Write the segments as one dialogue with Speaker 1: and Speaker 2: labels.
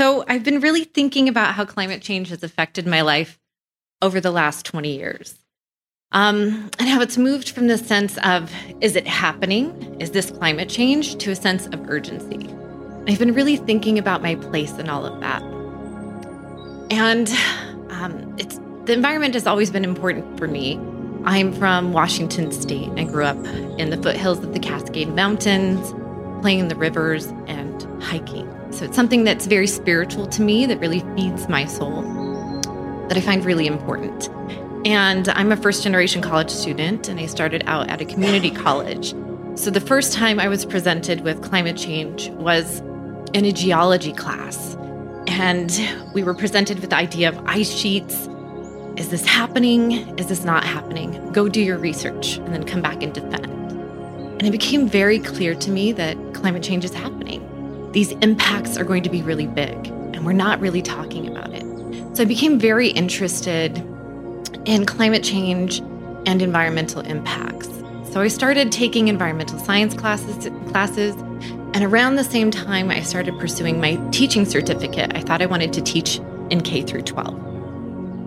Speaker 1: So I've been really thinking about how climate change has affected my life over the last 20 years. Um, and how it's moved from the sense of, is it happening? Is this climate change? to a sense of urgency. I've been really thinking about my place in all of that. And um, it's the environment has always been important for me. I'm from Washington State. I grew up in the foothills of the Cascade Mountains, playing in the rivers and hiking. So it's something that's very spiritual to me that really feeds my soul, that I find really important. And I'm a first generation college student, and I started out at a community college. So the first time I was presented with climate change was in a geology class. And we were presented with the idea of ice sheets. Is this happening? Is this not happening? Go do your research and then come back and defend. And it became very clear to me that climate change is happening. These impacts are going to be really big, and we're not really talking about it. So I became very interested in climate change and environmental impacts. So I started taking environmental science classes classes and around the same time I started pursuing my teaching certificate. I thought I wanted to teach in K through 12.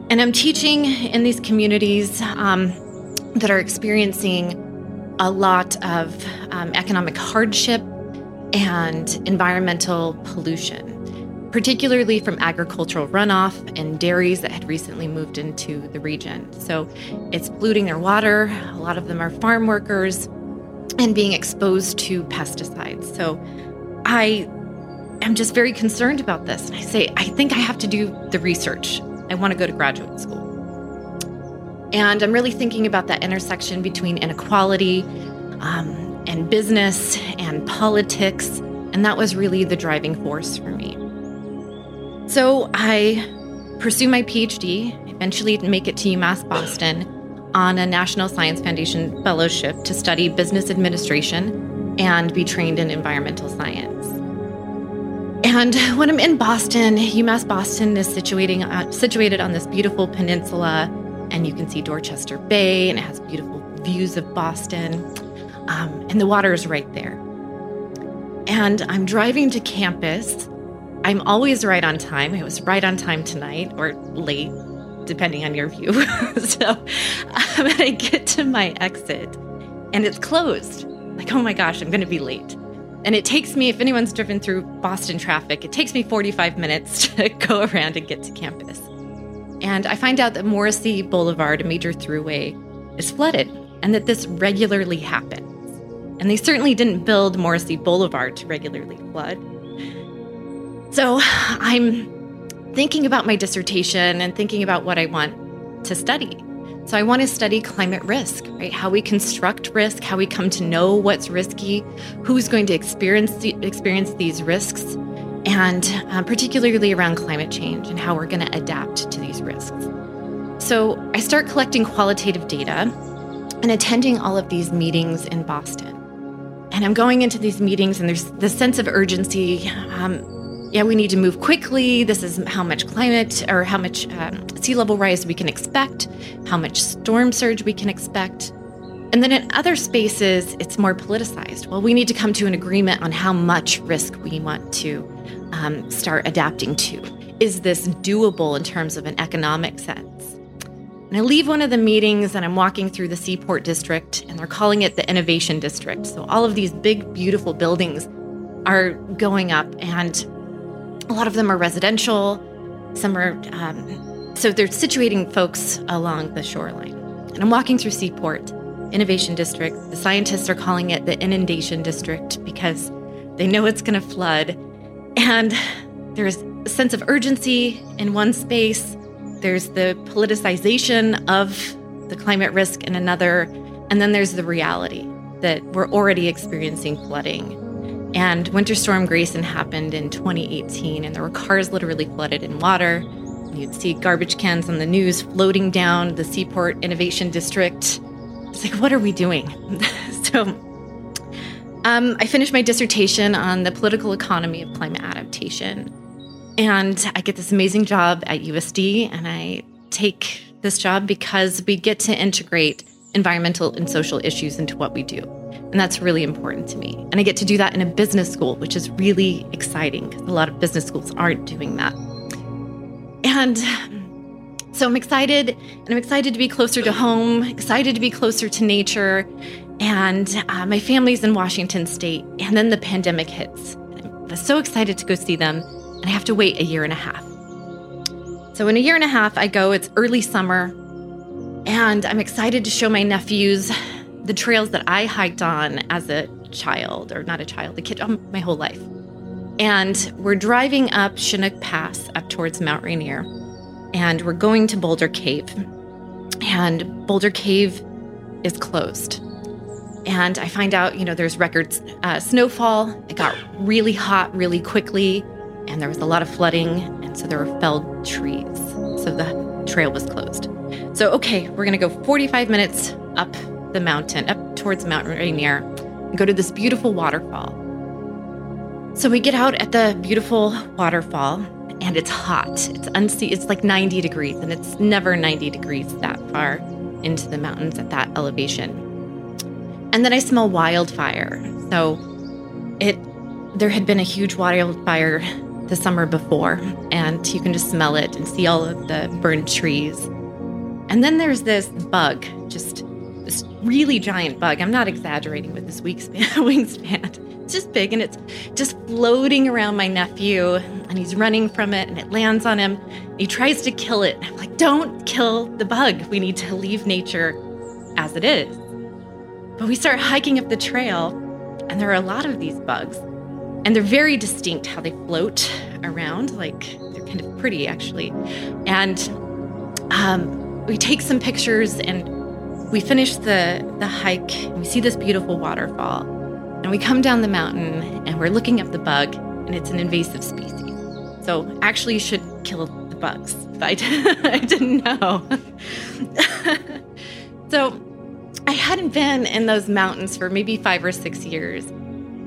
Speaker 1: And I'm teaching in these communities um, that are experiencing a lot of um, economic hardship and environmental pollution particularly from agricultural runoff and dairies that had recently moved into the region. So it's polluting their water. A lot of them are farm workers and being exposed to pesticides. So I am just very concerned about this. And I say, I think I have to do the research. I want to go to graduate school. And I'm really thinking about that intersection between inequality um, and business and politics. And that was really the driving force for me. So I pursue my PhD, eventually make it to UMass Boston on a National Science Foundation fellowship to study business administration and be trained in environmental science. And when I'm in Boston, UMass Boston is situating, uh, situated on this beautiful peninsula, and you can see Dorchester Bay, and it has beautiful views of Boston, um, and the water is right there. And I'm driving to campus I'm always right on time. I was right on time tonight or late, depending on your view. so um, I get to my exit and it's closed. Like, oh my gosh, I'm going to be late. And it takes me, if anyone's driven through Boston traffic, it takes me 45 minutes to go around and get to campus. And I find out that Morrissey Boulevard, a major throughway, is flooded and that this regularly happens. And they certainly didn't build Morrissey Boulevard to regularly flood. So I'm thinking about my dissertation and thinking about what I want to study. So I want to study climate risk, right? How we construct risk, how we come to know what's risky, who's going to experience the, experience these risks, and uh, particularly around climate change and how we're going to adapt to these risks. So I start collecting qualitative data and attending all of these meetings in Boston. And I'm going into these meetings, and there's this sense of urgency. Um, yeah, we need to move quickly. This is how much climate or how much um, sea level rise we can expect, how much storm surge we can expect. And then in other spaces, it's more politicized. Well, we need to come to an agreement on how much risk we want to um, start adapting to. Is this doable in terms of an economic sense? And I leave one of the meetings and I'm walking through the Seaport District, and they're calling it the Innovation District. So all of these big, beautiful buildings are going up, and a lot of them are residential, some are, um, so they're situating folks along the shoreline. And I'm walking through Seaport Innovation District. The scientists are calling it the Inundation District because they know it's going to flood. And there's a sense of urgency in one space, there's the politicization of the climate risk in another, and then there's the reality that we're already experiencing flooding and Winter Storm Grayson happened in 2018, and there were cars literally flooded in water. You'd see garbage cans on the news floating down the Seaport Innovation District. It's like, what are we doing? so, um, I finished my dissertation on the political economy of climate adaptation. And I get this amazing job at USD, and I take this job because we get to integrate environmental and social issues into what we do. And that's really important to me. And I get to do that in a business school, which is really exciting because a lot of business schools aren't doing that. And so I'm excited, and I'm excited to be closer to home, excited to be closer to nature. And uh, my family's in Washington State. And then the pandemic hits. I was so excited to go see them, and I have to wait a year and a half. So, in a year and a half, I go, it's early summer, and I'm excited to show my nephews the trails that I hiked on as a child, or not a child, a kid, um, my whole life. And we're driving up Chinook Pass up towards Mount Rainier and we're going to Boulder Cave. And Boulder Cave is closed. And I find out, you know, there's record uh, snowfall. It got really hot really quickly, and there was a lot of flooding, and so there were felled trees. So the trail was closed. So, okay, we're gonna go 45 minutes up the mountain, up towards Mount Rainier, and go to this beautiful waterfall. So we get out at the beautiful waterfall, and it's hot. It's unse- it's like 90 degrees and it's never 90 degrees that far into the mountains at that elevation. And then I smell wildfire. So it there had been a huge wildfire the summer before and you can just smell it and see all of the burned trees. And then there's this bug, just this really giant bug. I'm not exaggerating with this wingspan. wingspan it's just big and it's just floating around my nephew and he's running from it and it lands on him. He tries to kill it. I'm like, don't kill the bug. We need to leave nature as it is. But we start hiking up the trail and there are a lot of these bugs. And they're very distinct how they float around. Like they're kind of pretty actually. And um, we take some pictures and we finish the, the hike we see this beautiful waterfall. And we come down the mountain and we're looking up the bug, and it's an invasive species. So actually, you should kill the bugs. But I, I didn't know. so I hadn't been in those mountains for maybe five or six years,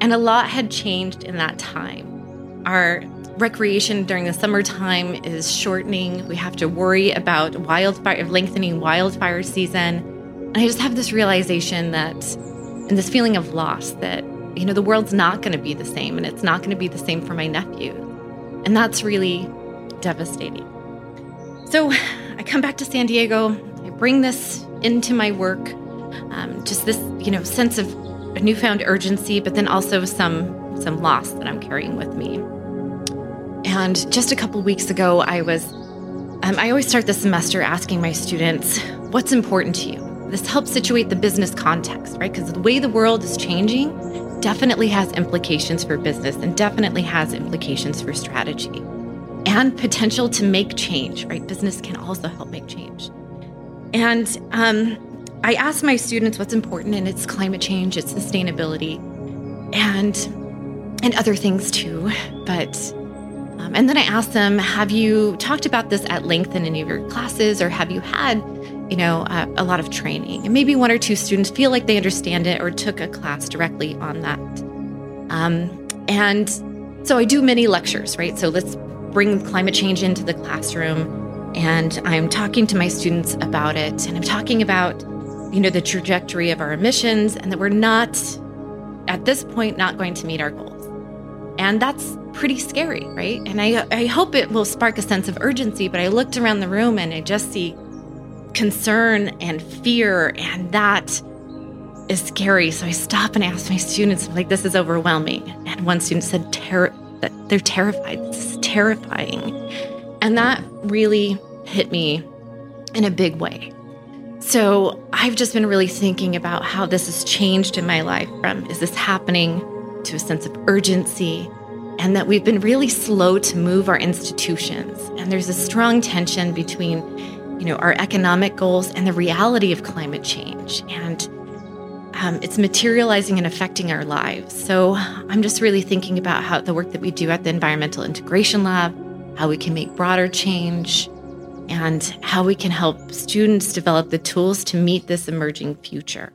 Speaker 1: and a lot had changed in that time. Our recreation during the summertime is shortening. We have to worry about wildfire, lengthening wildfire season. And I just have this realization that and this feeling of loss that, you know, the world's not going to be the same and it's not going to be the same for my nephew. And that's really devastating. So I come back to San Diego, I bring this into my work, um, just this, you know, sense of a newfound urgency, but then also some some loss that I'm carrying with me. And just a couple weeks ago, I was, um, I always start the semester asking my students, what's important to you? This helps situate the business context, right? Because the way the world is changing definitely has implications for business and definitely has implications for strategy and potential to make change, right? Business can also help make change. And um, I ask my students what's important, and it's climate change, it's sustainability, and and other things too. But um, and then I ask them, have you talked about this at length in any of your classes, or have you had you know, uh, a lot of training. And maybe one or two students feel like they understand it or took a class directly on that. Um, and so I do many lectures, right? So let's bring climate change into the classroom. And I'm talking to my students about it. And I'm talking about, you know, the trajectory of our emissions and that we're not, at this point, not going to meet our goals. And that's pretty scary, right? And I, I hope it will spark a sense of urgency. But I looked around the room and I just see concern and fear, and that is scary. So I stop and ask my students, like, this is overwhelming. And one student said, Ter- that they're terrified. This is terrifying. And that really hit me in a big way. So I've just been really thinking about how this has changed in my life from is this happening to a sense of urgency and that we've been really slow to move our institutions. And there's a strong tension between you know, our economic goals and the reality of climate change. And um, it's materializing and affecting our lives. So I'm just really thinking about how the work that we do at the Environmental Integration Lab, how we can make broader change, and how we can help students develop the tools to meet this emerging future.